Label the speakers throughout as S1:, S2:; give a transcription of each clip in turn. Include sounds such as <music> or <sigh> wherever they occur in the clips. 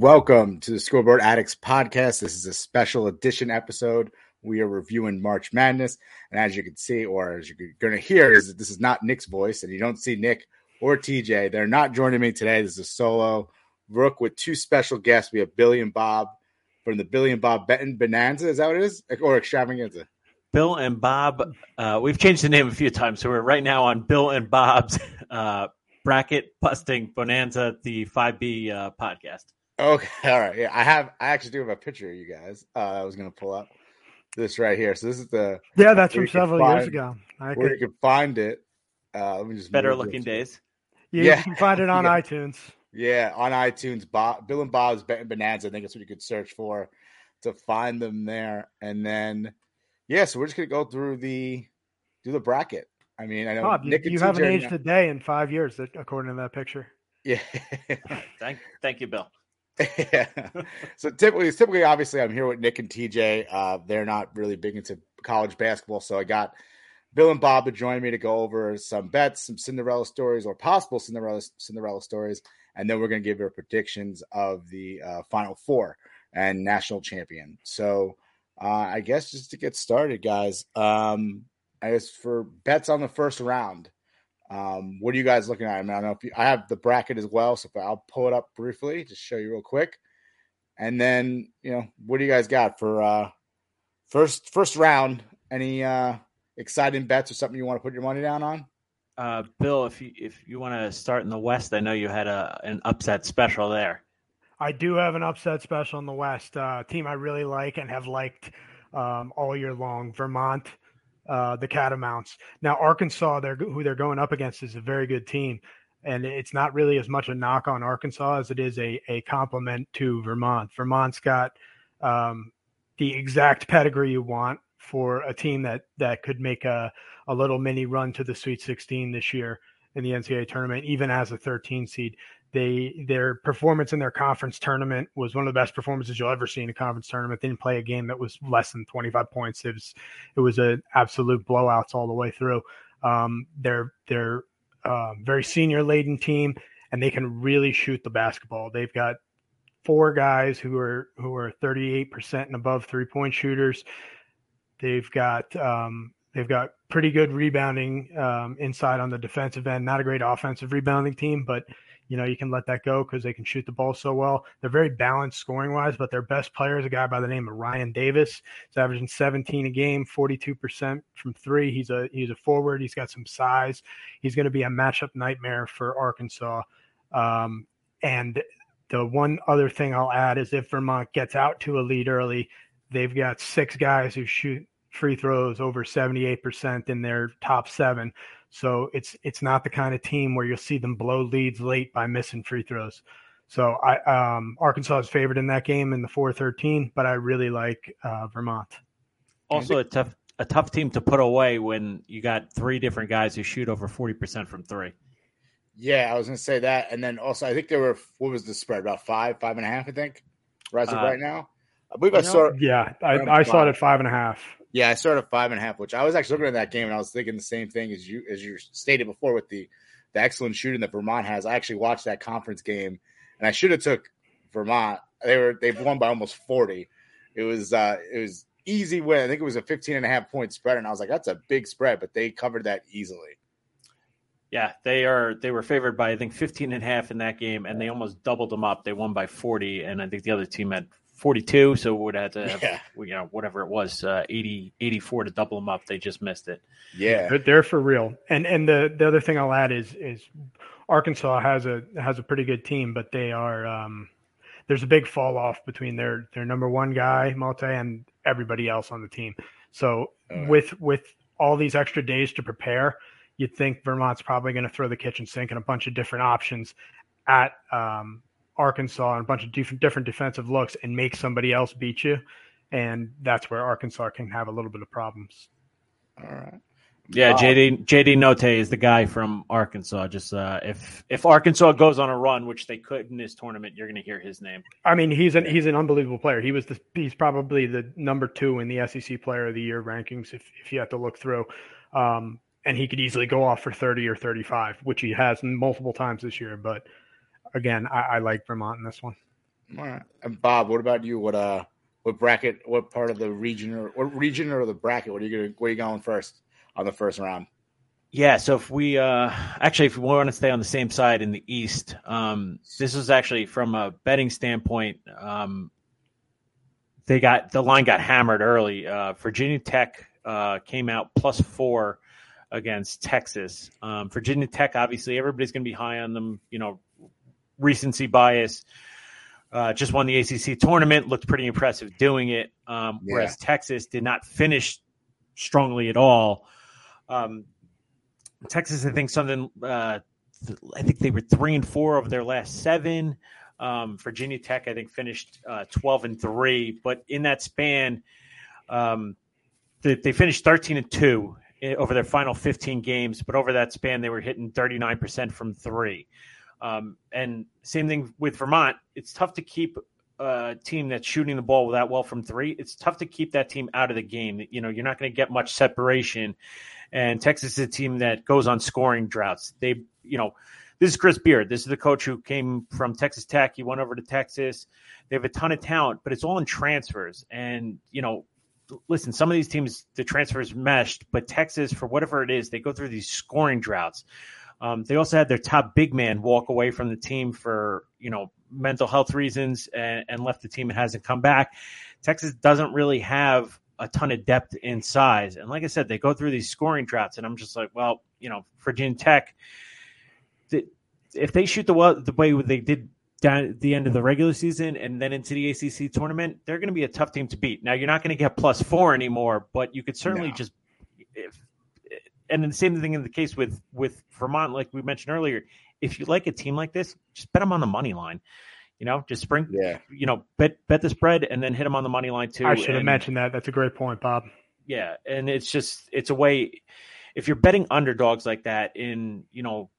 S1: Welcome to the Scoreboard Addicts podcast. This is a special edition episode. We are reviewing March Madness, and as you can see, or as you're going to hear, is that this is not Nick's voice, and you don't see Nick or TJ. They're not joining me today. This is a solo Rook with two special guests. We have Billy and Bob from the Billy and Bob Betting Bonanza. Is that what it is, or Extravaganza?
S2: Bill and Bob. Uh, we've changed the name a few times, so we're right now on Bill and Bob's uh, bracket busting bonanza, the five B uh, podcast.
S1: Okay, <laughs> all right. Yeah, I have. I actually do have a picture of you guys. Uh, I was going to pull up this right here. So this is the
S3: yeah. That's from several find, years ago.
S1: I where could, you can find it. Uh, let me just
S2: better looking days.
S3: Yeah, yeah, you can find it <laughs> on yeah. iTunes.
S1: Yeah, on iTunes. Bob, Bill and Bob's Betting Bonanza. I think that's what you could search for to find them there. And then, yeah, so we're just gonna go through the do the bracket. I mean, I know
S3: Bob, Nick you, you haven't aged a day in five years, according to that picture.
S1: Yeah. <laughs>
S2: thank, thank you, Bill.
S1: Yeah. <laughs> So typically, typically, obviously, I'm here with Nick and TJ. Uh, they're not really big into college basketball, so I got Bill and Bob to join me to go over some bets, some Cinderella stories, or possible Cinderella Cinderella stories, and then we're going to give our predictions of the uh, Final Four and national champion. So, uh, I guess just to get started, guys. Um, I guess for bets on the first round, um, what are you guys looking at? I, mean, I don't know if you, I have the bracket as well, so I'll pull it up briefly, just show you real quick, and then you know what do you guys got for uh, first first round? Any uh, exciting bets or something you want to put your money down on?
S2: Uh, Bill, if you if you want to start in the West, I know you had a an upset special there.
S3: I do have an upset special in the West. Uh, team I really like and have liked um, all year long, Vermont uh, the Catamounts. Now, Arkansas, they're, who they're going up against, is a very good team. And it's not really as much a knock on Arkansas as it is a, a compliment to Vermont. Vermont's got um, the exact pedigree you want for a team that, that could make a, a little mini run to the Sweet 16 this year in the NCAA tournament, even as a 13 seed. They their performance in their conference tournament was one of the best performances you'll ever see in a conference tournament. They didn't play a game that was less than 25 points. It was it was an absolute blowouts all the way through. Um, they're they're uh, very senior laden team, and they can really shoot the basketball. They've got four guys who are who are 38% and above three point shooters. They've got um, they've got pretty good rebounding um, inside on the defensive end. Not a great offensive rebounding team, but you know, you can let that go because they can shoot the ball so well. They're very balanced scoring wise, but their best player is a guy by the name of Ryan Davis. He's averaging 17 a game, 42% from three. He's a he's a forward. He's got some size. He's going to be a matchup nightmare for Arkansas. Um, and the one other thing I'll add is if Vermont gets out to a lead early, they've got six guys who shoot free throws over 78% in their top seven. So it's it's not the kind of team where you'll see them blow leads late by missing free throws. So I um, Arkansas is favored in that game in the 4-13, but I really like uh, Vermont.
S2: Also, a tough a tough team to put away when you got three different guys who shoot over forty percent from three.
S1: Yeah, I was going to say that, and then also I think there were what was the spread about five, five and a half, I think, as of
S2: Uh,
S1: right now. I believe I
S2: you know,
S1: saw.
S3: Yeah, I, I saw it at five and a half.
S1: Yeah, I started five and a half, which I was actually looking at that game and I was thinking the same thing as you as you stated before with the the excellent shooting that Vermont has. I actually watched that conference game and I should have took Vermont. They were they've won by almost 40. It was uh it was easy win. I think it was a 15 and a half point spread and I was like that's a big spread, but they covered that easily.
S2: Yeah, they are. They were favored by I think 15 and a half in that game, and they almost doubled them up. They won by 40, and I think the other team had 42, so would have to have,
S1: Yeah.
S2: you know, whatever it was, uh, 80, 84 to double them up. They just missed it.
S1: Yeah.
S3: They're, they're for real. And and the the other thing I'll add is is Arkansas has a has a pretty good team, but they are um, there's a big fall off between their their number one guy Malte and everybody else on the team. So
S1: Alright.
S3: with with all these extra days to prepare, you'd think Vermont's probably going to throw the kitchen sink and a bunch of different options at um, Arkansas and a bunch of different different defensive looks and make somebody else beat you. And that's where Arkansas can have a little bit of problems.
S1: All right.
S2: Yeah,
S1: Uh,
S2: JD JD Notae is the guy from Arkansas. Just uh, if if Arkansas goes on a run, which they could in this tournament, you're going to hear his name.
S3: I mean, he's an he's an unbelievable player. He was the he's probably the number two in the SEC Player of the Year rankings if if you have to look through, um, and he could easily go off for thirty or thirty five, which he has multiple times this year. But again, I, I like Vermont in this one.
S1: All right. And Bob, what about you? What uh what bracket what part of the region or what region or the bracket? What are you gonna where are you going first on the first round?
S2: Yeah, so if we uh actually if we want to stay on the same side in the East, um this was actually from a betting standpoint, um they got the line got hammered early. Uh Virginia Tech uh came out plus 4 against Texas. Um Virginia Tech obviously everybody's going to be high on them, you know, recency bias. Uh, just won the ACC tournament, looked pretty impressive doing it. Um,
S1: Yeah.
S2: Whereas Texas did not finish strongly at all. Um, Texas, I think something. Uh, th- I think they were three and four of their last seven. Um, Virginia Tech, I think, finished uh, twelve and three. But in that span, um, they, they finished thirteen and two over their final fifteen games. But over that span, they were hitting thirty nine percent from three. Um, and same thing with Vermont. It's tough to keep a team that's shooting the ball that well from three. It's tough to keep that team out of the game. You know, you're not going to get much separation. And Texas is a team that goes on scoring droughts. They, you know, this is Chris Beard. This is the coach who came from Texas Tech. He went over to Texas. They have a ton of talent, but it's all in transfers. And, you know, listen, some of these teams, the transfers meshed, but Texas, for whatever it is, they go through these scoring droughts. Um, they also had their top big man walk away from the team for, you know, mental health reasons and, and left the team and hasn't come back. Texas doesn't really have a ton of depth in size. And like I said, they go through these scoring droughts, and I'm just like, well, you know, Virginia Tech, the, if they shoot the, the way they did down at the end of the regular season and then into the ACC tournament, they're going to be a tough team to beat. Now, you're not going to get plus four anymore, but you could certainly
S1: No.
S2: just. If, and then the same thing in the case with with Vermont, like we mentioned earlier. If you like a team like this, just bet them on the money line. You know, just spring,
S1: Yeah.
S2: you know, bet bet the spread and then hit them on the money line too.
S3: I should have mentioned that. That's a great point, Bob.
S2: yeah, and it's just it's a way if you're betting underdogs like that in you know,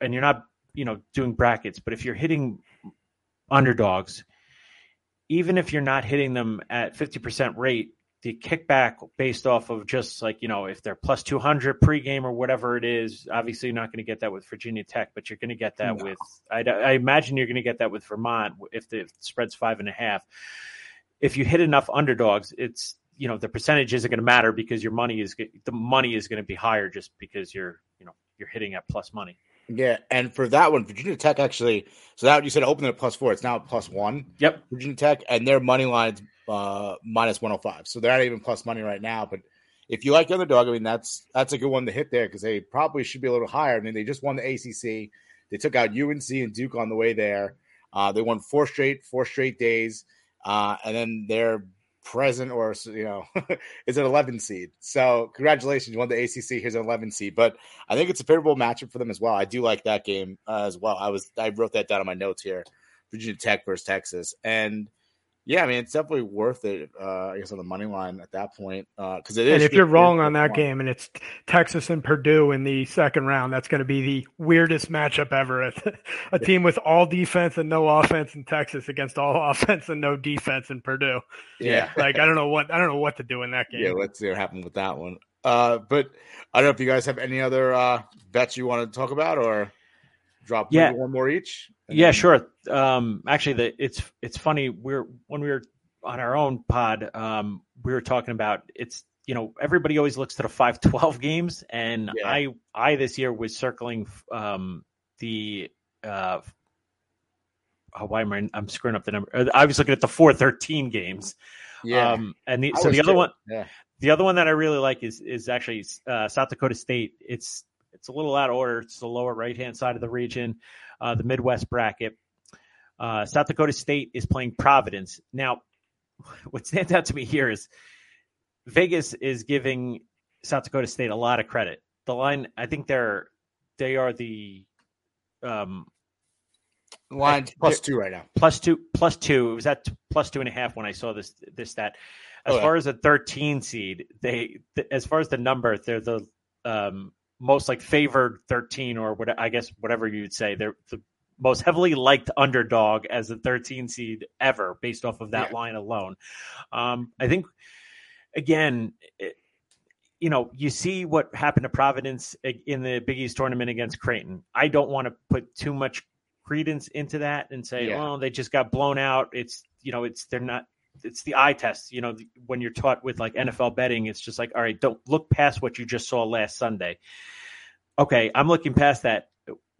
S2: and you're not you know doing brackets, but if you're hitting underdogs, even if you're not hitting them at fifty percent rate, the kickback based off of just like you know if they're plus two hundred pregame or whatever it is, obviously you're not going to get that with Virginia Tech, but you're going to get that
S1: No.
S2: with I, I imagine you're going to get that with Vermont if the spread's five and a half. If you hit enough underdogs, it's you know the percentage isn't going to matter because your money is the money is going to be higher just because you're you know you're hitting at plus money.
S1: Yeah. And for that one, Virginia Tech actually so that you said open at plus four, it's now plus one.
S2: Yep.
S1: Virginia Tech, and their money line's uh, minus 105. So they're not even plus money right now. But if you like the underdog, I mean, that's that's a good one to hit there because they probably should be a little higher. I mean, they just won the ACC. They took out UNC and Duke on the way there. Uh, they won four straight, four straight days, uh, and then they're present or you know <laughs> is an 11 seed. So congratulations, you won the ACC. Here's an 11 seed, but I think it's a favorable matchup for them as well. I do like that game uh, as well. I was I wrote that down on my notes here. Virginia Tech versus Texas, and Yeah, I mean it's definitely worth it. Uh, I guess on the money line at that point, because uh, it is.
S3: And if you're wrong on that game, and it's Texas and Purdue in the second round, that's going to be the weirdest matchup ever. <laughs> a team with all defense and no offense in Texas against all <laughs> offense and no defense in Purdue.
S1: Yeah, <laughs>
S3: like I don't know what I don't know what to do in that game.
S1: Yeah, let's see what happened with that one. Uh, but I don't know if you guys have any other uh, bets you want to talk about or drop
S2: yeah.
S1: one more each.
S2: Yeah, then... sure. Um, actually, the, it's it's funny. We're when we were on our own pod, um, we were talking about it's you know everybody always looks to the five twelve games, and yeah. I I this year was circling um, the uh, oh, why am I I'm screwing up the number? I was looking at the four thirteen games.
S1: Yeah,
S2: um, and the, so the other one, yeah. the other one that I really like is is actually uh, South Dakota State. It's it's a little out of order. It's the lower right hand side of the region, uh, the Midwest bracket. Uh, South Dakota State is playing Providence. Now, <laughs> what stands out to me here is Vegas is giving South Dakota State a lot of credit. The line, I think they're they are the um
S1: line plus two right now.
S2: Plus two, plus two. It was at plus two and a half when I saw this this stat. As oh, yeah. far as a thirteen seed, they as far as the number, they're the um most like favored thirteen or what I guess whatever you'd say. They're the most heavily liked underdog as a 13 seed ever based off of that yeah. line alone. Um, I think, again, it, you know, you see what happened to Providence in the Big East tournament against Creighton. I don't want to put too much credence into that and say, yeah. oh, they just got blown out. It's, you know, it's, they're not, it's the eye test. You know, when you're taught with like NFL betting, it's just like, all right, don't look past what you just saw last Sunday. Okay, I'm looking past that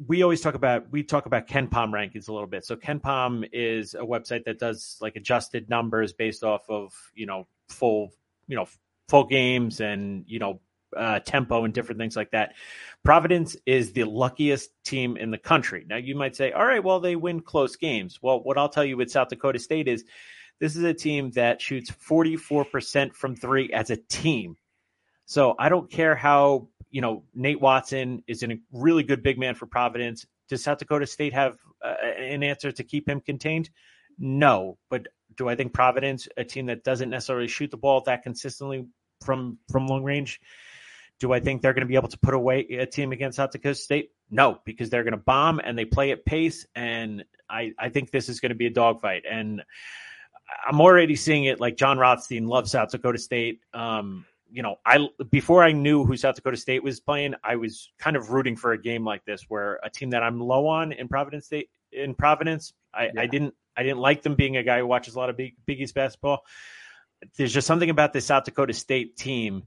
S2: we always talk about we talk about KenPom rankings a little bit. So KenPom is a website that does like adjusted numbers based off of you know full you know full games and you know uh, tempo and different things like that. Providence is the luckiest team in the country. Now you might say, all right, well they win close games. Well, what I'll tell you with South Dakota State is this is a team that shoots 44% from three as a team. So I don't care how you know, Nate Watson is a really good big man for Providence. Does South Dakota State have uh, an answer to keep him contained? No, but do I think Providence, a team that doesn't necessarily shoot the ball that consistently from from long range, do I think they're going to be able to put away a team against South Dakota State? No, because they're going to bomb and they play at pace, and I I think this is going to be a dogfight. And I'm already seeing it. Like Jon Rothstein loves South Dakota State. Um, you know, I before I knew who South Dakota State was playing, I was kind of rooting for a game like this where a team that I'm low on in Providence State in Providence, I, yeah. I didn't I didn't like them being a guy who watches a lot of Big, Big East basketball. There's just something about the South Dakota State team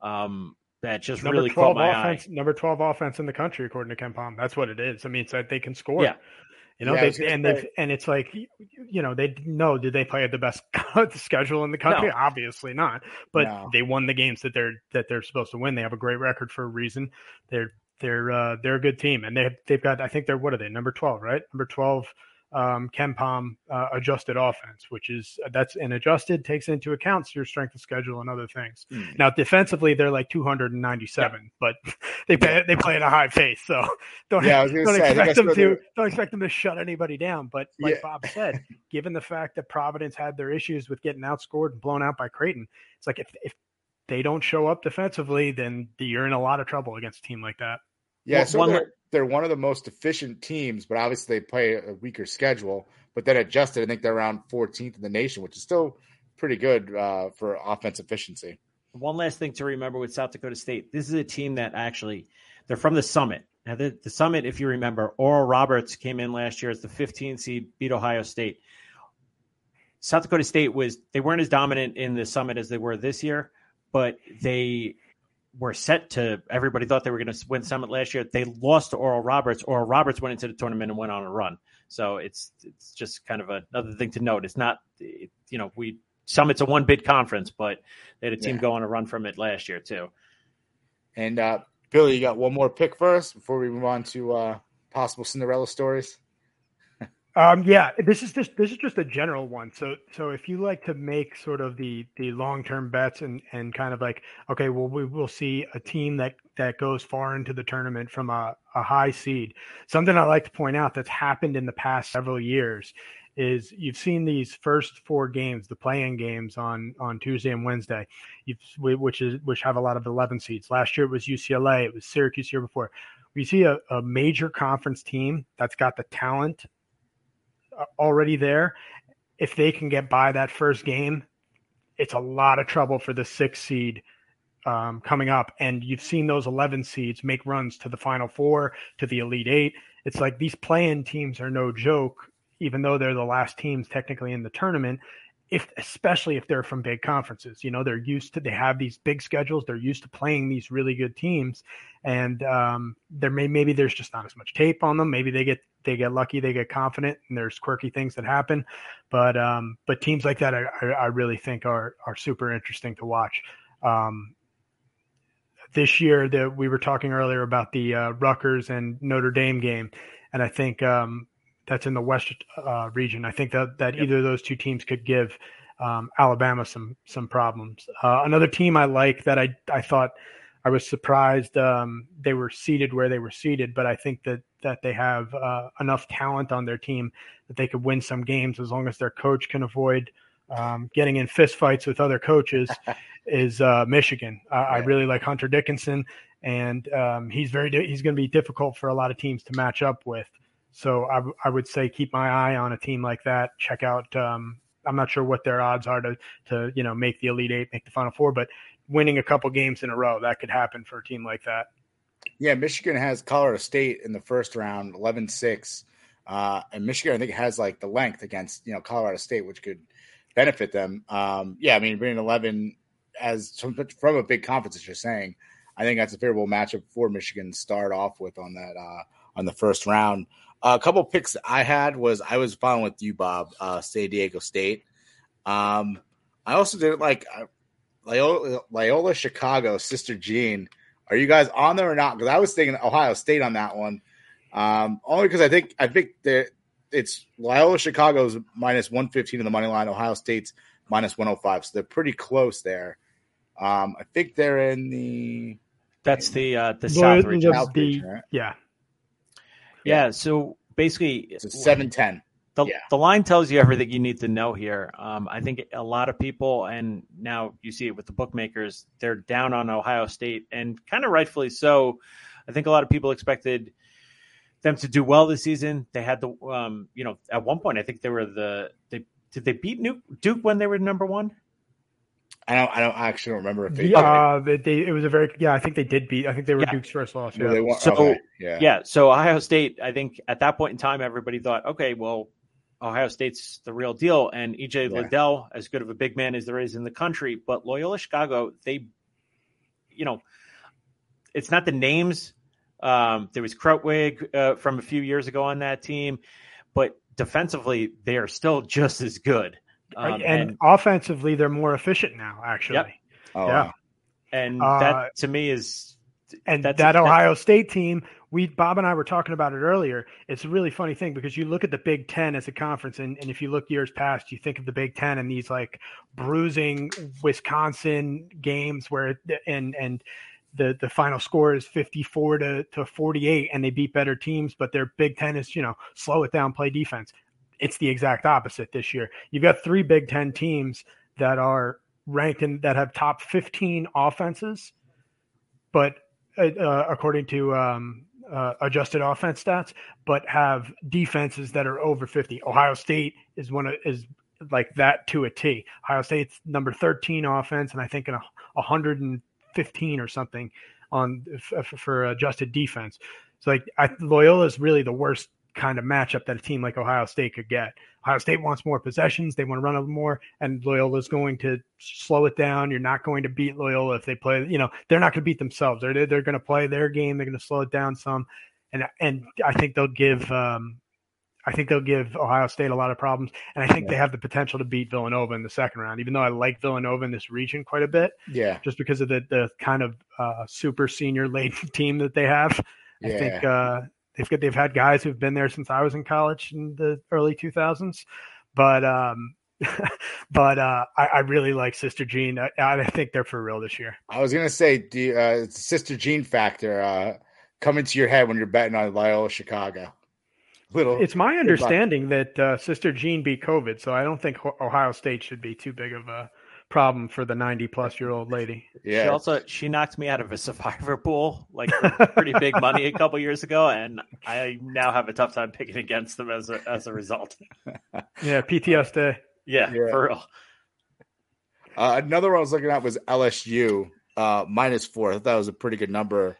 S2: um, that just
S3: number
S2: really caught my
S3: offense,
S2: eye.
S3: Number 12 offense in the country, according to KenPom. That's what it is. I mean, it's that they can score.
S2: Yeah.
S3: You know, yeah, they, and they and it's like, you know, they know did they play at the best <laughs> schedule in the country? No. Obviously not. But no. they won the games that they're that they're supposed to win. They have a great record for a reason. They're they're uh, they're a good team, and they they've got I think they're what are they number twelve right number twelve um, KenPom uh, adjusted offense, which is that's an adjusted takes into account your strength of schedule and other things. Mm. Now defensively, they're like 297, yeah. but <laughs> they play, they play at a high pace, so <laughs> don't, yeah, don't say, expect them to don't expect them to shut anybody down. But like yeah. Bob said, <laughs> given the fact that Providence had their issues with getting outscored and blown out by Creighton, it's like if if they don't show up defensively, then you're in a lot of trouble against a team like that.
S1: Yeah, so one, they're one of the most efficient teams, but obviously they play a weaker schedule. But then adjusted, I think they're around 14th in the nation, which is still pretty good uh, for offense efficiency.
S2: One last thing to remember with South Dakota State: this is a team that actually they're from the Summit. Now, the, the Summit, if you remember, Oral Roberts came in last year as the 15 seed, beat Ohio State. South Dakota State was they weren't as dominant in the Summit as they were this year, but they were set to everybody thought they were going to win Summit last year. They lost to Oral Roberts. Oral Roberts went into the tournament and went on a run. So it's it's just kind of another thing to note. It's not you know we Summit's a one bid conference, but they had a team yeah. go on a run from it last year too.
S1: And uh, Billy, you got one more pick for us before we move on to uh, possible Cinderella stories.
S3: Um, yeah, this is just this is just a general one. So so if you like to make sort of the the long term bets and and kind of like okay, well we will see a team that that goes far into the tournament from a, a high seed. Something I like to point out that's happened in the past several years is you've seen these first four games, the play-in games on on Tuesday and Wednesday, which is which have a lot of 11 seeds. Last year it was UCLA, it was Syracuse year before. We see a, a major conference team that's got the talent already there. If they can get by that first game, it's a lot of trouble for the six seed um, coming up. And you've seen those 11 seeds make runs to the Final Four, to the Elite Eight. It's like these play-in teams are no joke even though they're the last teams technically in the tournament, if especially if they're from big conferences, you know, they're used to they have these big schedules, they're used to playing these really good teams, and um, there may maybe there's just not as much tape on them. Maybe they get they get lucky, they get confident, and there's quirky things that happen. But um, but teams like that, I, I really think are are super interesting to watch. Um, this year, that we were talking earlier about the uh, Rutgers and Notre Dame game, and I think um, that's in the West uh, region. I think that that yep. either of those two teams could give um, Alabama some some problems. Uh, another team I like that I I thought I was surprised um, they were seated where they were seated, but I think that that they have uh, enough talent on their team that they could win some games as long as their coach can avoid um, getting in fistfights with other coaches. <laughs> is uh, Michigan? I, I, really like Hunter Dickinson, and um, he's very he's going to be difficult for a lot of teams to match up with. So I, I would say keep my eye on a team like that. Check out. Um, I'm not sure what their odds are to to you know make the Elite Eight, make the Final Four, but winning a couple games in a row that could happen for a team like that.
S1: Yeah, Michigan has Colorado State in the first round, 11-6. Uh, and Michigan, I think, has like the length against you know Colorado State, which could benefit them. Um, yeah, I mean, bringing 11 as from a big conference, as you're saying, I think that's a favorable matchup for Michigan to start off with on that uh, on the first round. A couple picks I had was I was fine with you, Bob, uh, San Diego State. Um, I also did like uh, Loyola, Loyola, Chicago, Sister Jean. Are you guys on there or not? Because I was thinking Ohio State on that one. Um, only because I think I think that it's Loyola Chicago's minus one fifteen in the money line. Ohio State's minus one hundred five, so they're pretty close there. Um, I think they're in the.
S2: That's the uh, the South region.
S3: South region right? Yeah,
S2: yeah. So basically,
S1: it's a seven ten.
S2: The, yeah. the line tells you everything you need to know here. Um, I think a lot of people, and now you see it with the bookmakers, they're down on Ohio State, and kind of rightfully so. I think a lot of people expected them to do well this season. They had the, um, you know, at one point I think they were the they did they beat Duke when they were number one.
S1: I don't. I don't actually remember if
S3: they. Yeah, uh, they, they, it was a very. Yeah, I think they did beat. I think they were yeah. Duke's first loss. Yeah.
S2: Well, so okay. yeah, yeah. So Ohio State. I think at that point in time, everybody thought, okay, well, Ohio State's the real deal, and EJ yeah. Liddell, as good of a big man as there is in the country, but Loyola Chicago, they, you know, it's not the names. Um, there was Krutwig uh, from a few years ago on that team, but defensively, they are still just as good.
S3: Um, and, and, offensively, they're more efficient now. Actually, yep.
S1: oh, yeah. Wow.
S2: And uh, that to me is
S3: and that Ohio State team. We Bob and I were talking about it earlier. It's a really funny thing because you look at the Big Ten as a conference, and, and if you look years past, you think of the Big Ten and these like bruising Wisconsin games where and and the the final score is 54 to, to 48 and they beat better teams but their big 10 is you know slow it down play defense it's the exact opposite this year. You've got three Big Ten teams that are ranked in that have top 15 offenses, but uh, uh, according to um, uh, adjusted offense stats, but have defenses that are over 50. Ohio State is one of is like that to a T. Ohio State's number 13 offense, and I think in a 115 or something on f- for adjusted defense. So like I, Loyola is really the worst kind of matchup that a team like Ohio State could get. Ohio State wants more possessions. They want to run it more, and Loyola is going to slow it down. You're not going to beat Loyola if they play. You know, they're not going to beat themselves. They're they're going to play their game. They're going to slow it down some, and and I think they'll give. Um, I think they'll give Ohio State a lot of problems, and I think yeah. they have the potential to beat Villanova in the second round. Even though I like Villanova in this region quite a bit,
S1: yeah,
S3: just because of the the kind of uh, super senior <laughs> laden team that they have. Yeah. I think uh, they've got they've had guys who've been there since I was in college in the early 2000s, but um, <laughs> but uh, I, I, really like Sister Jean. I, I, think they're for real this year.
S1: I was gonna say, you, uh, Sister Jean factor uh, coming to your head when you're betting on Loyola Chicago? little.
S3: It's my understanding that uh, Sister Jean beat COVID, so I don't think Ohio State should be too big of a problem for the 90 plus year old lady.
S2: Yeah. She also she knocked me out of a survivor pool like <laughs> pretty big money a couple years ago and I now have a tough time picking against them as a as a result. <laughs>
S3: yeah, PTSD.
S2: Yeah, yeah. for real.
S1: Uh, another one I was looking at was LSU uh, minus four. I thought that was a pretty good number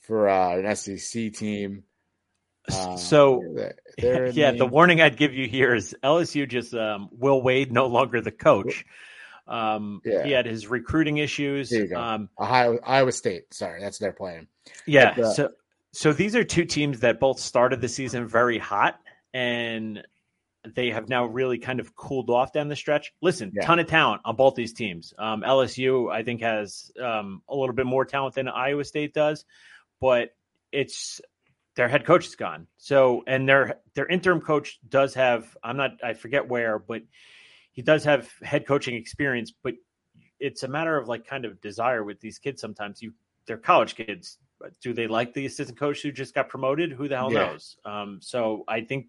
S1: for uh, an SEC team.
S2: Uh, so, they're, <laughs> yeah, the... the warning I'd give you here is LSU just um, Will Wade no longer the coach. Um, yeah. He had his recruiting issues. Um,
S1: Ohio, Iowa State. Sorry, that's their plan.
S2: Yeah. But, uh, so, so these are two teams that both started the season very hot, and they have now really kind of cooled off down the stretch. Listen, yeah. ton of talent on both these teams. Um, LSU, I think, has um, a little bit more talent than Iowa State does, but it's their head coach is gone. So, and their their interim coach does have. I'm not. I forget where, but he does have head coaching experience. But it's a matter of like kind of desire with these kids. Sometimes you they're college kids. Do they like the assistant coach who just got promoted? Who the hell yeah. knows? Um, so I think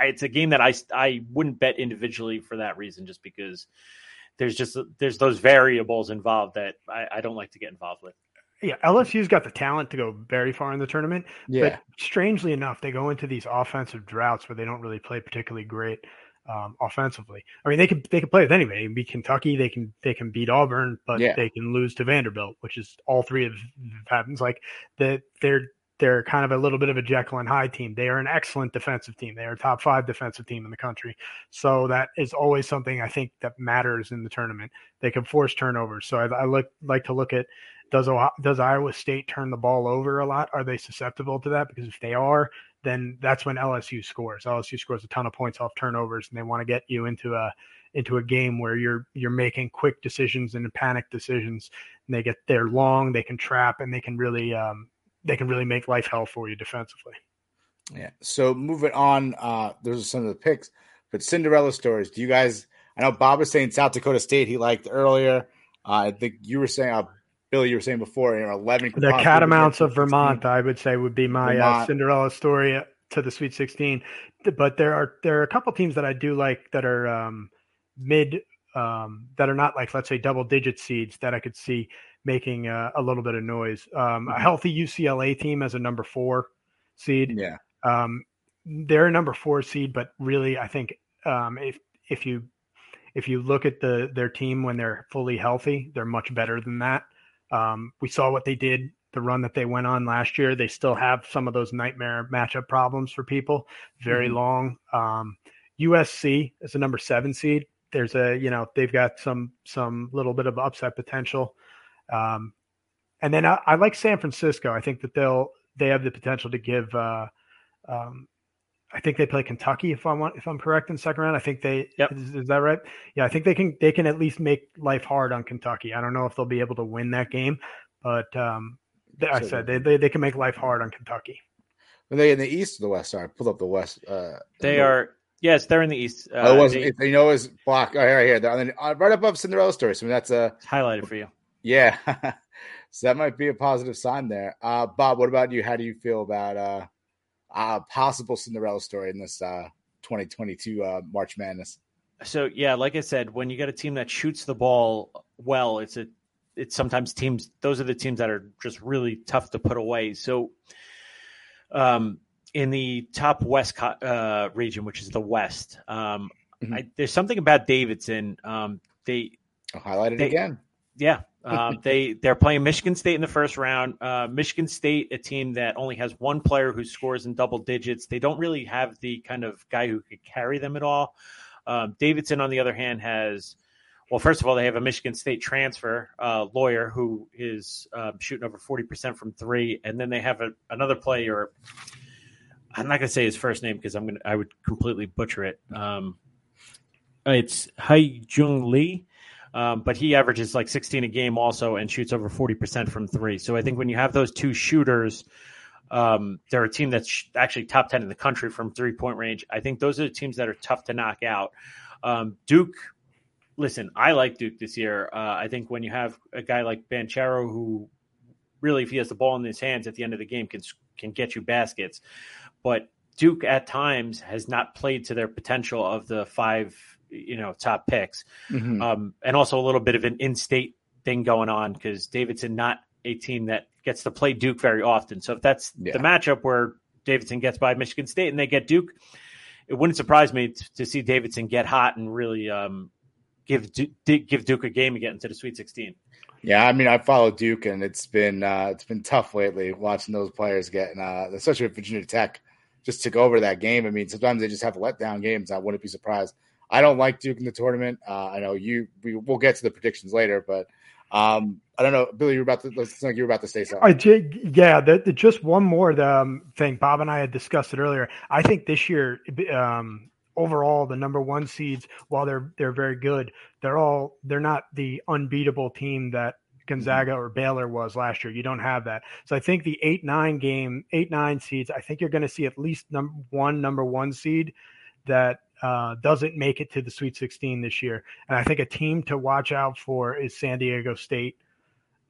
S2: it's a game that I I wouldn't bet individually for that reason, just because there's just there's those variables involved that I, I don't like to get involved with.
S3: Yeah, LSU's got the talent to go very far in the tournament, yeah. but strangely enough, they go into these offensive droughts where they don't really play particularly great um, offensively. I mean, they can they can play with anybody. They can beat Kentucky, they can they can beat Auburn, but yeah. they can lose to Vanderbilt, which is all three of happens. Like that, they're they're kind of a little bit of a Jekyll and Hyde team. They are an excellent defensive team. They are a top five defensive team in the country. So that is always something I think that matters in the tournament. They can force turnovers. So I, I look like to look at does does Iowa State turn the ball over a lot? Are they susceptible to that? Because if they are, then that's when LSU scores. LSU scores a ton of points off turnovers, and they want to get you into a into a game where you're you're making quick decisions and panic decisions. And they get there long, they can trap, and they can really um, they can really make life hell for you defensively.
S1: Yeah. So moving on, uh, those are some of the picks. But Cinderella stories. Do you guys? I know Bob was saying South Dakota State he liked earlier. Uh, I think you were saying, uh, Billy, you were saying before, you know, eleven.
S3: The Catamounts of Vermont, I would say, would be my uh, Cinderella story to the Sweet Sixteen. But there are there are a couple teams that I do like that are um, mid um, that are not like let's say double digit seeds that I could see making uh, a little bit of noise. Um, a mm-hmm. healthy UCLA team as a number four seed.
S1: Yeah.
S3: Um, they're a number four seed, but really, I think um, if if you if you look at the their team when they're fully healthy, they're much better than that. Um, we saw what they did the run that they went on last year. They still have some of those nightmare matchup problems for people. Very mm-hmm. long. Um, USC is a number seven seed. There's a you know they've got some some little bit of upset potential. Um, and then I, I, like San Francisco. I think that they'll they have the potential to give. Uh, um, I think they play Kentucky if I want if I'm correct in second round. I think they
S2: yep.
S3: is, is, that right? Yeah, I think they can they can at least make life hard on Kentucky. I don't know if they'll be able to win that game, but um, they, I said they, they, they can make life hard on Kentucky.
S1: Are they in the east or the west? Sorry, pull up the west. Uh,
S2: they are Yes, they're in the east.
S1: Uh, oh, it wasn't. They, you know, it was block. Oh, right here, they're, uh, right above Cinderella story. So that's a
S2: it's highlighted for you.
S1: Yeah. <laughs> so that might be a positive sign there. Uh, Bob, what about you? How do you feel about uh, a possible Cinderella story in this uh, 2022 uh, March Madness?
S2: So yeah, like I said, when you got a team that shoots the ball well, it's a it's sometimes teams. Those are the teams that are just really tough to put away. So, um, in the top west uh, region, which is the West, um, mm-hmm. I, there's something about Davidson. Um, they
S1: I'll highlight it they, again.
S2: Yeah, um, they they're playing Michigan State in the first round. Uh, Michigan State, a team that only has one player who scores in double digits. They don't really have the kind of guy who could carry them at all. Um, Davidson, on the other hand, has well, first of all, they have a Michigan State transfer uh, Loyer who is uh, shooting over forty percent from three, and then they have a, another player. I'm not going to say his first name because I'm going to I would completely butcher it. Um, it's Hyunjoo Lee. Um, but he averages like 16 a game also and shoots over 40% from three. So I think when you have those two shooters, um, they're a team that's actually top 10 in the country from three point range. I think those are the teams that are tough to knock out. Um, Duke, listen, I like Duke this year. Uh, I think when you have a guy like Banchero who really, if he has the ball in his hands at the end of the game, can can get you baskets. But Duke at times has not played to their potential of the five, you know, top picks,
S1: Mhm.
S2: um, and also a little bit of an in-state thing going on because Davidson not a team that gets to play Duke very often. So if that's
S1: Yeah.
S2: the matchup where Davidson gets by Michigan State and they get Duke, it wouldn't surprise me t- to see Davidson get hot and really um, give Du- D- give Duke a game again to the Sweet 16.
S1: Yeah, I mean, I follow Duke, and it's been uh, it's been tough lately watching those players getting, uh, especially Virginia Tech, just took over that game. I mean, sometimes they just have letdown games. I wouldn't be surprised. I don't like Duke in the tournament. Uh, I know you. We, we'll get to the predictions later, but um, I don't know, Billy. You're about to. Like you're about to say something.
S3: Yeah. The, the, just one more um, thing. Bob and I had discussed it earlier. I think this year, um, overall, the number one seeds, while they're they're very good, they're all they're not the unbeatable team that Gonzaga or Baylor was last year. You don't have that. So I think the eight nine game, eight nine seeds. I think you're going to see at least number one number one seed that uh, doesn't make it to the Sweet 16 this year. And I think a team to watch out for is San Diego State.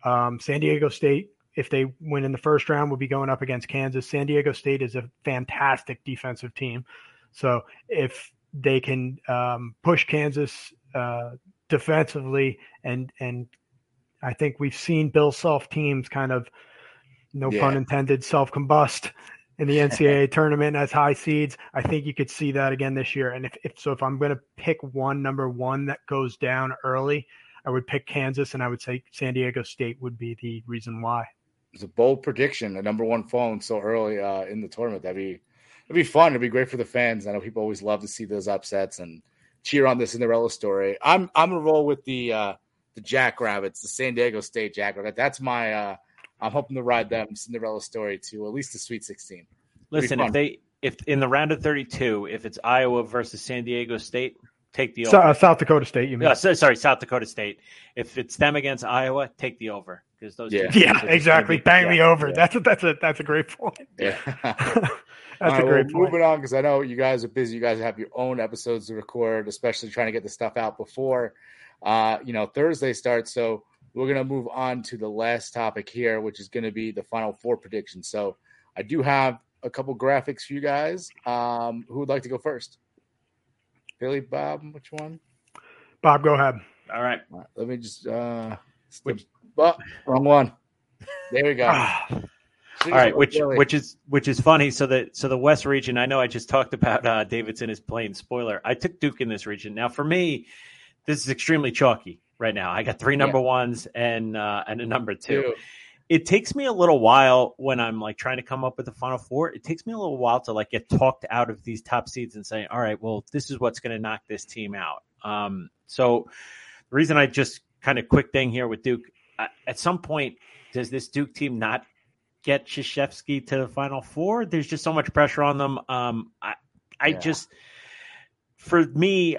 S3: Um, San Diego State, if they win in the first round, will be going up against Kansas. San Diego State is a fantastic defensive team. So if they can um, push Kansas uh, defensively, and and I think we've seen Bill Self teams kind of, no
S1: Yeah.
S3: pun intended, self combust in the NCAA tournament as high seeds. I think you could see that again this year. And if, if so, if I'm going to pick one number one that goes down early, I would pick Kansas, and I would say San Diego State would be the reason why.
S1: It's a bold prediction. A number one phone so early uh, in the tournament. That'd be it'd be fun. It'd be great for the fans. I know people always love to see those upsets and cheer on the Cinderella story. I'm I'm gonna roll with the uh, the Jackrabbits, the San Diego State Jackrabbit. That's my. Uh, I'm hoping to ride them Cinderella story to at least the Sweet 16.
S2: Listen, if they if in the round of 32, if it's Iowa versus San Diego State, take the
S3: So,
S2: over.
S3: uh, South Dakota State, you mean?
S2: Yeah, so- sorry, South Dakota State. If it's them against Iowa, take the over because those. two
S1: Yeah.
S3: Yeah, exactly.
S2: be-
S3: Bang
S2: yeah.
S3: me over.
S1: yeah.
S3: That's a, that's a that's a great point. <laughs>
S1: Yeah.
S3: that's <laughs>
S1: All right,
S3: a great
S1: well,
S3: point.
S1: Moving on because I know you guys are busy. You guys have your own episodes to record, especially trying to get the stuff out before uh, you know Thursday starts. So we're gonna move on to the last topic here, which is gonna be the Final Four predictions. So I do have a couple graphics for you guys. Um, who would like to go first? Billy, Bob, which one?
S3: Bob, go ahead.
S2: All right.
S1: All right, let me just uh,
S2: Which-
S1: oh, wrong one. There we go.
S3: Ah,
S2: All right, which which is which is funny. So the so the West region. I know I just talked about uh, Davidson is playing. Spoiler: I took Duke in this region. Now for me, this is extremely chalky right now. I got three number ones and uh, and a number two. It takes me a little while when I'm like trying to come up with a final four. It takes me a little while to like get talked out of these top seeds and say, all right, well, this is what's going to knock this team out. Um, so the reason I just kind of quick thing here with Duke, uh, at some point, does this Duke team not get Krzyzewski to the final four? There's just so much pressure on them. Um, I, I
S1: Yeah.
S2: just, for me,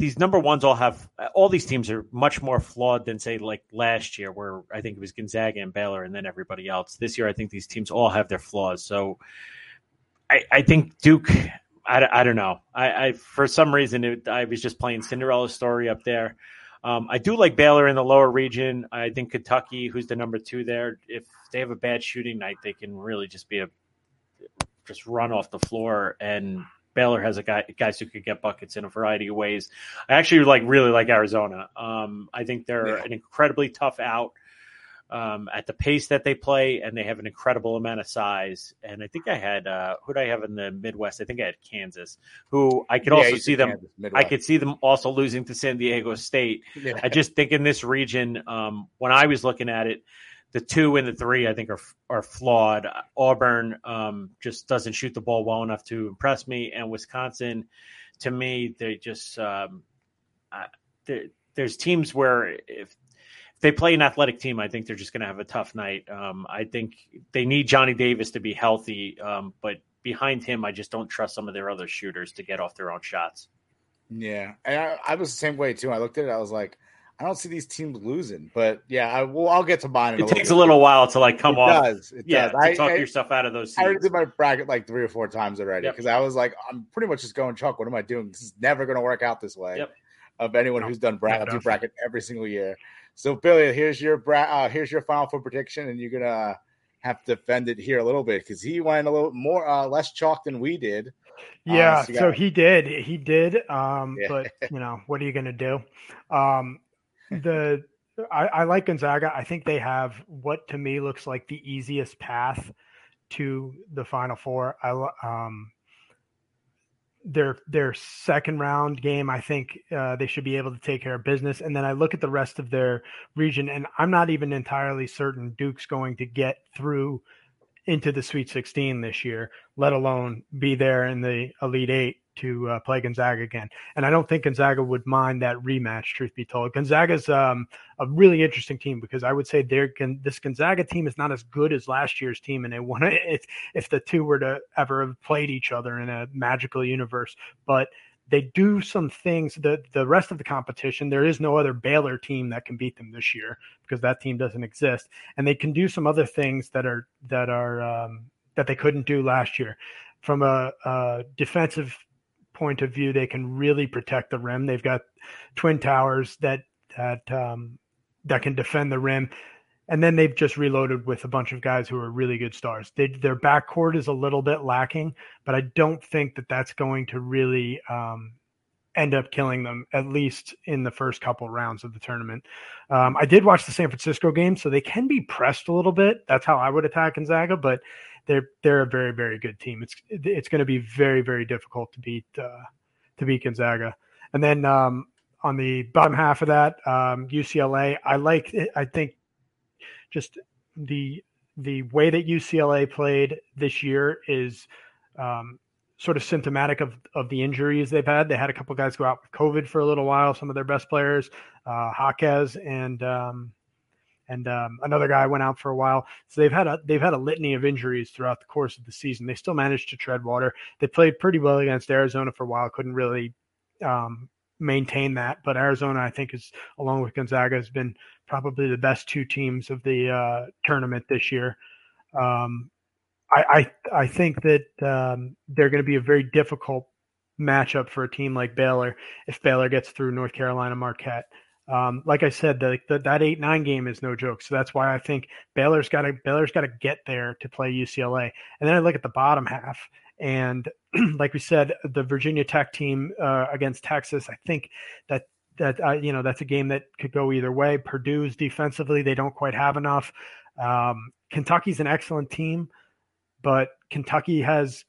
S2: these number ones all have all these teams are much more flawed than say like last year where I think it was Gonzaga and Baylor and then everybody else. This year I think these teams all have their flaws. So I, I think Duke. I, I don't know. I, I for some reason it, I was just playing Cinderella story up there. Um, I do like Baylor in the lower region. I think Kentucky, who's the number two there, if they have a bad shooting night, they can really just be a just run off the floor. And Baylor has a guy guys who could get buckets in a variety of ways. I actually like really like Arizona. Um, I think they're
S1: Yeah.
S2: an incredibly tough out um, at the pace that they play, and they have an incredible amount of size. And I think I had uh, who did I have in the Midwest? I think I had Kansas, who I could
S1: Yeah,
S2: also see them.
S1: Kansas,
S2: I could see them also losing to San Diego State.
S1: Yeah.
S2: I just think in this region, um, when I was looking at it, the two and the three I think are are flawed. Auburn um, just doesn't shoot the ball well enough to impress me, and Wisconsin, to me, they just um, there's teams where if if they play an athletic team, I think they're just going to have a tough night. Um, I think they need Johnny Davis to be healthy, um, but behind him, I just don't trust some of their other shooters to get off their own shots.
S1: Yeah, and I, I was the same way too. I looked at it, I was like, I don't see these teams losing. But yeah, I will. I'll get to mine. In
S2: It
S1: a
S2: takes
S1: bit.
S2: a little while to like come
S1: it
S2: off.
S1: Does. It
S2: yeah,
S1: does.
S2: to
S1: I,
S2: talk
S1: I,
S2: yourself out of those
S1: I already did my bracket like three or four times already
S2: Yep.
S1: because I was like, I'm pretty much just going chalk. What am I doing? This is never going to work out this way.
S2: Yep.
S1: Of anyone
S3: No.
S1: who's done bracket,
S3: No,
S1: I do
S3: definitely.
S1: bracket every single year. So Billy, here's your bra- uh, here's your final four prediction, and you're gonna have to defend it here a little bit because he went a little more uh, less chalk than we did.
S3: Yeah, uh, so, so, he did. He did. Um, yeah. but <laughs> you know, what are you gonna do? Um, the I, I like Gonzaga. I think they have what to me looks like the easiest path to the Final Four. I um, their their second round game, I think uh, they should be able to take care of business. And then I look at the rest of their region, and I'm not even entirely certain Duke's going to get through into the Sweet 16 this year, let alone be there in the Elite Eight to uh, play Gonzaga again. And I don't think Gonzaga would mind that rematch. Truth be told, Gonzaga's um, a really interesting team because I would say this Gonzaga team is not as good as last year's team, and they want to <laughs> if, if the two were to ever have played each other in a magical universe, but they do some things that the rest of the competition there is no other baylor team that can beat them this year because that team doesn't exist and they can do some other things that are that are um, that they couldn't do last year from a, a, defensive point of view they can really protect the rim they've got twin towers that that um, that can defend the rim and then they've just reloaded with a bunch of guys who are really good stars. They, their backcourt is a little bit lacking, but I don't think that that's going to really um, end up killing them, at least in the first couple rounds of the tournament. Um, I did watch the San Francisco game, so they can be pressed a little bit. That's how I would attack Gonzaga, but they're they're a very very good team. It's it's going to be very very difficult to beat uh, to beat Gonzaga. And then um, on the bottom half of that, um, UCLA, I like. I think just the the way that UCLA played this year is um, sort of symptomatic of of the injuries they've had. They had a couple guys go out with COVID for a little while. Some of their best players, uh, Jaquez and um, and um, another guy went out for a while. So they've had a they've had a litany of injuries throughout the course of the season. They still managed to tread water. They played pretty well against Arizona for a while. Couldn't really um, maintain that. But Arizona, I think, is along with Gonzaga, has been probably the best two teams of the uh, tournament this year. Um, I, I, I think that um, they're going to be a very difficult matchup for a team like Baylor if Baylor gets through North Carolina Marquette. Um, like I said, the, the, that eight nine game is no joke. So that's why I think Baylor's got to Baylor's got to get there to play UCLA. And then I look at the bottom half, and <clears throat> like we said, the Virginia Tech team uh, against Texas, I think that that uh, you know that's a game that could go either way. Purdue's defensively, they don't quite have enough. Um, Kentucky's an excellent team, but Kentucky has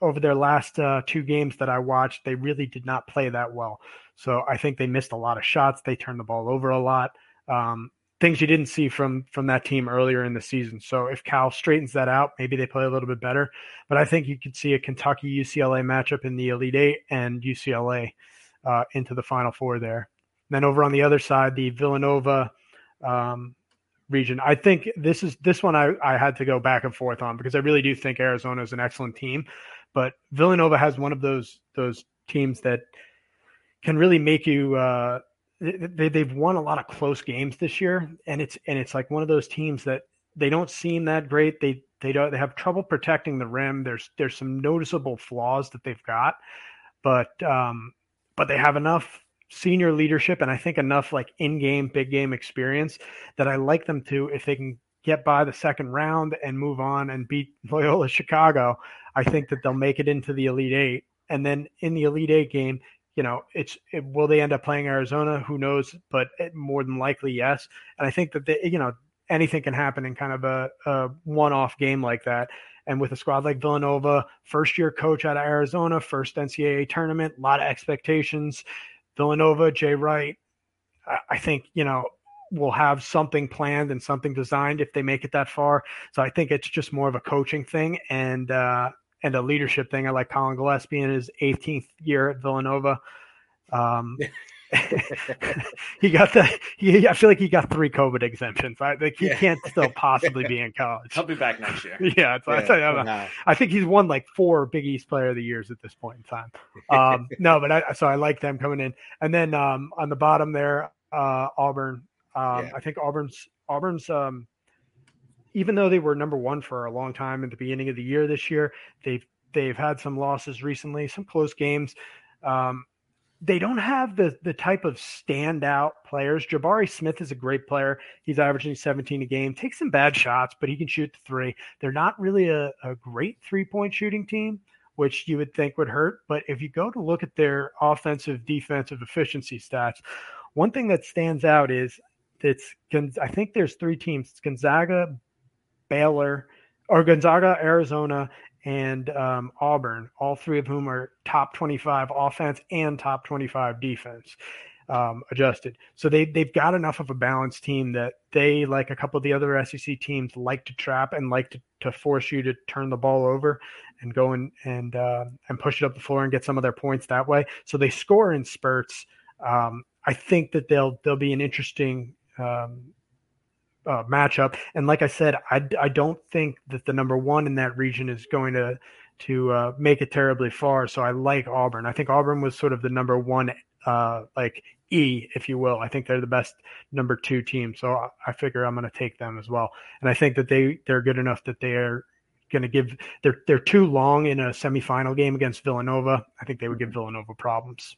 S3: over their last uh, two games that I watched, they really did not play that well. So I think they missed a lot of shots. They turned the ball over a lot. Um, things you didn't see from from that team earlier in the season. So if Cal straightens that out, maybe they play a little bit better. But I think you could see a Kentucky UCLA matchup in the Elite Eight and UCLA uh, into the Final Four there. And then over on the other side, the Villanova um, region. I think this is this one I, I had to go back and forth on because I really do think Arizona is an excellent team, but Villanova has one of those those teams that can really make you uh, they, they've won a lot of close games this year, and it's and it's like one of those teams that they don't seem that great. They they don't they have trouble protecting the rim. There's there's some noticeable flaws that they've got, but um, but they have enough senior leadership and I think enough like in game big game experience that I like them to if they can get by the second round and move on and beat <laughs> Loyola Chicago. I think that they'll make it into the Elite Eight, and then in the Elite Eight game, you know, it's it, will they end up playing Arizona? Who knows? But it, more than likely, yes. And I think that they, you know, anything can happen in kind of a, a one-off game like that. And with a squad like Villanova, first year coach out of Arizona, first NCAA tournament, a lot of expectations. Villanova, Jay Wright, I, I think, you know, will have something planned and something designed if they make it that far. So I think it's just more of a coaching thing. And uh, and a leadership thing. I like Collin Gillespie in his 18th year at Villanova. Um, <laughs> <laughs> he got the. He, I feel like he got three COVID exemptions. I think he yeah. can't still <laughs> possibly be in college.
S4: He'll be back next year. <laughs>
S3: Yeah, yeah. I, I, I, think he's won like four Big East Player of the Years at this point in time. Um, no, but I so I like them coming in, and then um, on the bottom there, uh, Auburn. Um, yeah. I think Auburn's Auburn's um, even though they were number one for a long time at the beginning of the year this year, they've they've had some losses recently, some close games. Um, they don't have the the type of standout players. Jabari Smith is a great player. He's averaging 17 a game, takes some bad shots, but he can shoot the three. They're not really a, a great three point shooting team, which you would think would hurt. But if you go to look at their offensive defensive efficiency stats, one thing that stands out is it's I think there's three teams: Gonzaga, Baylor, or Gonzaga, Arizona, and um, Auburn, all three of whom are top 25 offense and top 25 defense um, adjusted. So they they've got enough of a balanced team that they, like a couple of the other SEC teams, like to trap and like to, to force you to turn the ball over and go and and uh, and push it up the floor and get some of their points that way. So they score in spurts. Um, I think that they'll they'll be an interesting um, uh, matchup. And like I said, I, I don't think that the number one in that region is going to to uh, make it terribly far. So I like Auburn. I think Auburn was sort of the number one, uh, like E, if you will. I think they're the best number two team. So I, I figure I'm going to take them as well. And I think that they they're good enough that they are going to give they're they're too long in a semifinal game against Villanova. I think they would give Villanova problems.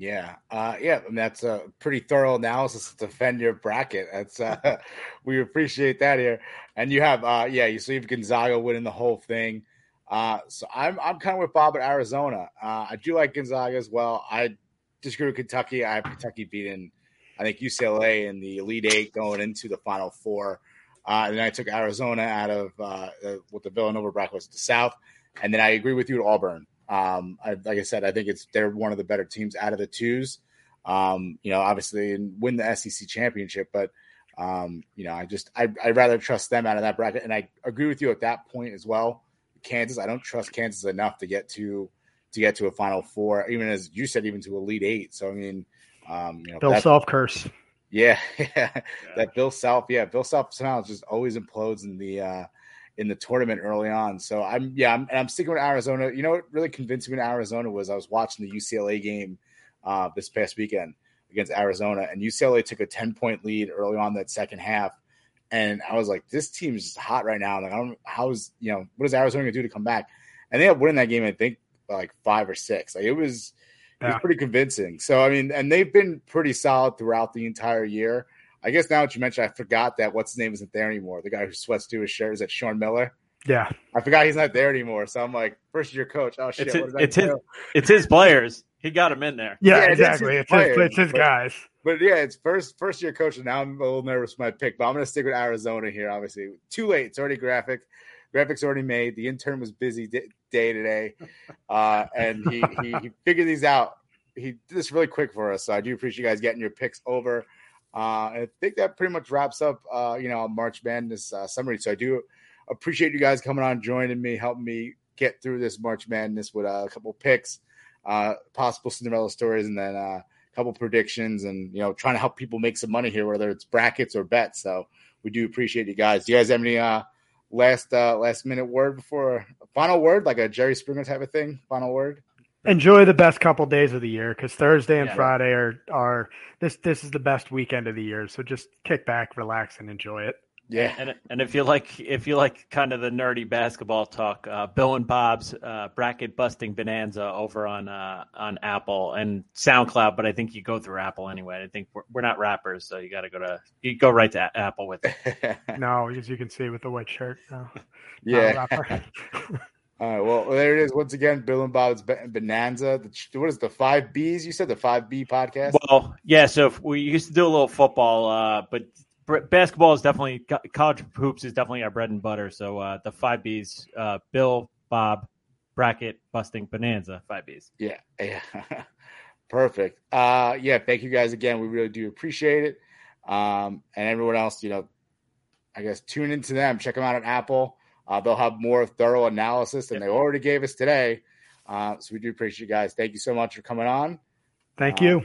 S1: Yeah, uh, yeah, and that's a pretty thorough analysis to defend your bracket. That's uh, <laughs> <laughs> we appreciate that here. And you have, uh, yeah, you see Gonzaga winning the whole thing. Uh, so I'm I'm kind of with Bob at Arizona. Uh, I do like Gonzaga as well. I disagree with Kentucky. I have Kentucky beating, I think UCLA in the Elite Eight going into the Final Four. Uh, and then I took Arizona out of uh, what the Villanova bracket was the South. And then I agree with you at Auburn. Um, I, like I said, I think it's they're one of the better teams out of the twos. Um, you know, obviously, and win the SEC championship, but um, you know, I just I I'd rather trust them out of that bracket, and I agree with you at that point as well. Kansas, I don't trust Kansas enough to get to to get to a Final Four, even as you said, even to Elite Eight. So I mean, um, you know,
S3: Bill Self curse. <laughs>
S1: Yeah, yeah, that Bill Self, yeah, Bill Self somehow just always implodes in the uh, in the tournament early on. So I'm yeah, I'm, I'm sticking with Arizona. You know what really convinced me in Arizona was I was watching the UCLA game uh, this past weekend against Arizona, and UCLA took a 10 point lead early on that second half. And I was like, this team is hot right now. Like, I don't how's you know what is Arizona gonna do to come back? And they ended up winning that game, I think, like five or six. Like it was it was pretty convincing. So I mean, and they've been pretty solid throughout the entire year. I guess now that you mentioned, I forgot that what's his name isn't there anymore. The guy who sweats through his shirt is that Sean Miller.
S3: Yeah,
S1: I forgot he's not there anymore. So I'm like, first year coach. Oh shit,
S2: it's his, it's his, it's his players. He got him in there.
S3: Yeah, yeah exactly. It's his, players, it's his, guys.
S1: But yeah, it's first first year coach, and now I'm a little nervous with my pick. But I'm going to stick with Arizona here. Obviously, too late. It's already graphic. Graphics already made. The intern was busy day today, <laughs> uh, and he, he he figured these out. He did this really quick for us. So I do appreciate you guys getting your picks over. Uh, I think that pretty much wraps up, uh, you know, March Madness uh, summary. So I do appreciate you guys coming on, joining me, helping me get through this March Madness with a couple picks, uh, possible Cinderella stories, and then a couple predictions, and you know, trying to help people make some money here, whether it's brackets or bets. So we do appreciate you guys. Do you guys have any uh, last uh, last minute word before final word, like a Jerry Springer type of thing? Final word
S3: enjoy the best couple days of the year because Thursday and yeah. Friday are are this this is the best weekend of the year. So just kick back, relax, and enjoy it.
S1: Yeah,
S2: and and if you like if you like kind of the nerdy basketball talk, uh, Bill and Bob's uh, bracket busting bonanza over on uh, on Apple and SoundCloud, but I think you go through Apple anyway. I think we're, we're not rappers, so you got to go to you go right to Apple with it. <laughs>
S3: no, as you can see with the white shirt. No,
S1: yeah. <laughs> All right. Well, there it is. Once again, Bill and Bob's Bonanza. The, what is the five Bs? You said the five B podcast.
S2: Well, yeah. So we used to do a little football, uh, but basketball is definitely college hoops is definitely our bread and butter. So uh, the five Bs: uh, Bill, Bob, bracket busting Bonanza. Five Bs.
S1: Yeah. Yeah. <laughs> Perfect. Uh, yeah. Thank you guys again. We really do appreciate it. Um, and everyone else, you know, I guess tune into them. Check them out on Apple. Uh, they'll have more thorough analysis than they already gave us today. Uh, so we do appreciate you guys. Thank you so much for coming on.
S3: Thank you.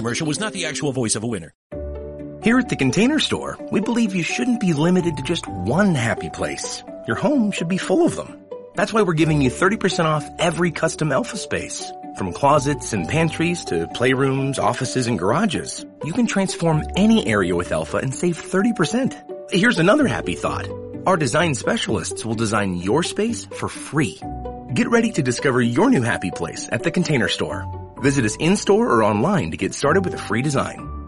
S5: commercial was not the actual voice of a winner.
S6: Here at the Container Store, we believe you shouldn't be limited to just one happy place. Your home should be full of them. That's why we're giving you 30% off every custom Elfa space. From closets and pantries to playrooms, offices, and garages, you can transform any area with Elfa and save 30%. Here's another happy thought. Our design specialists will design your space for free. Get ready to discover your new happy place at the Container Store. Visit us in-store or online to get started with a free design.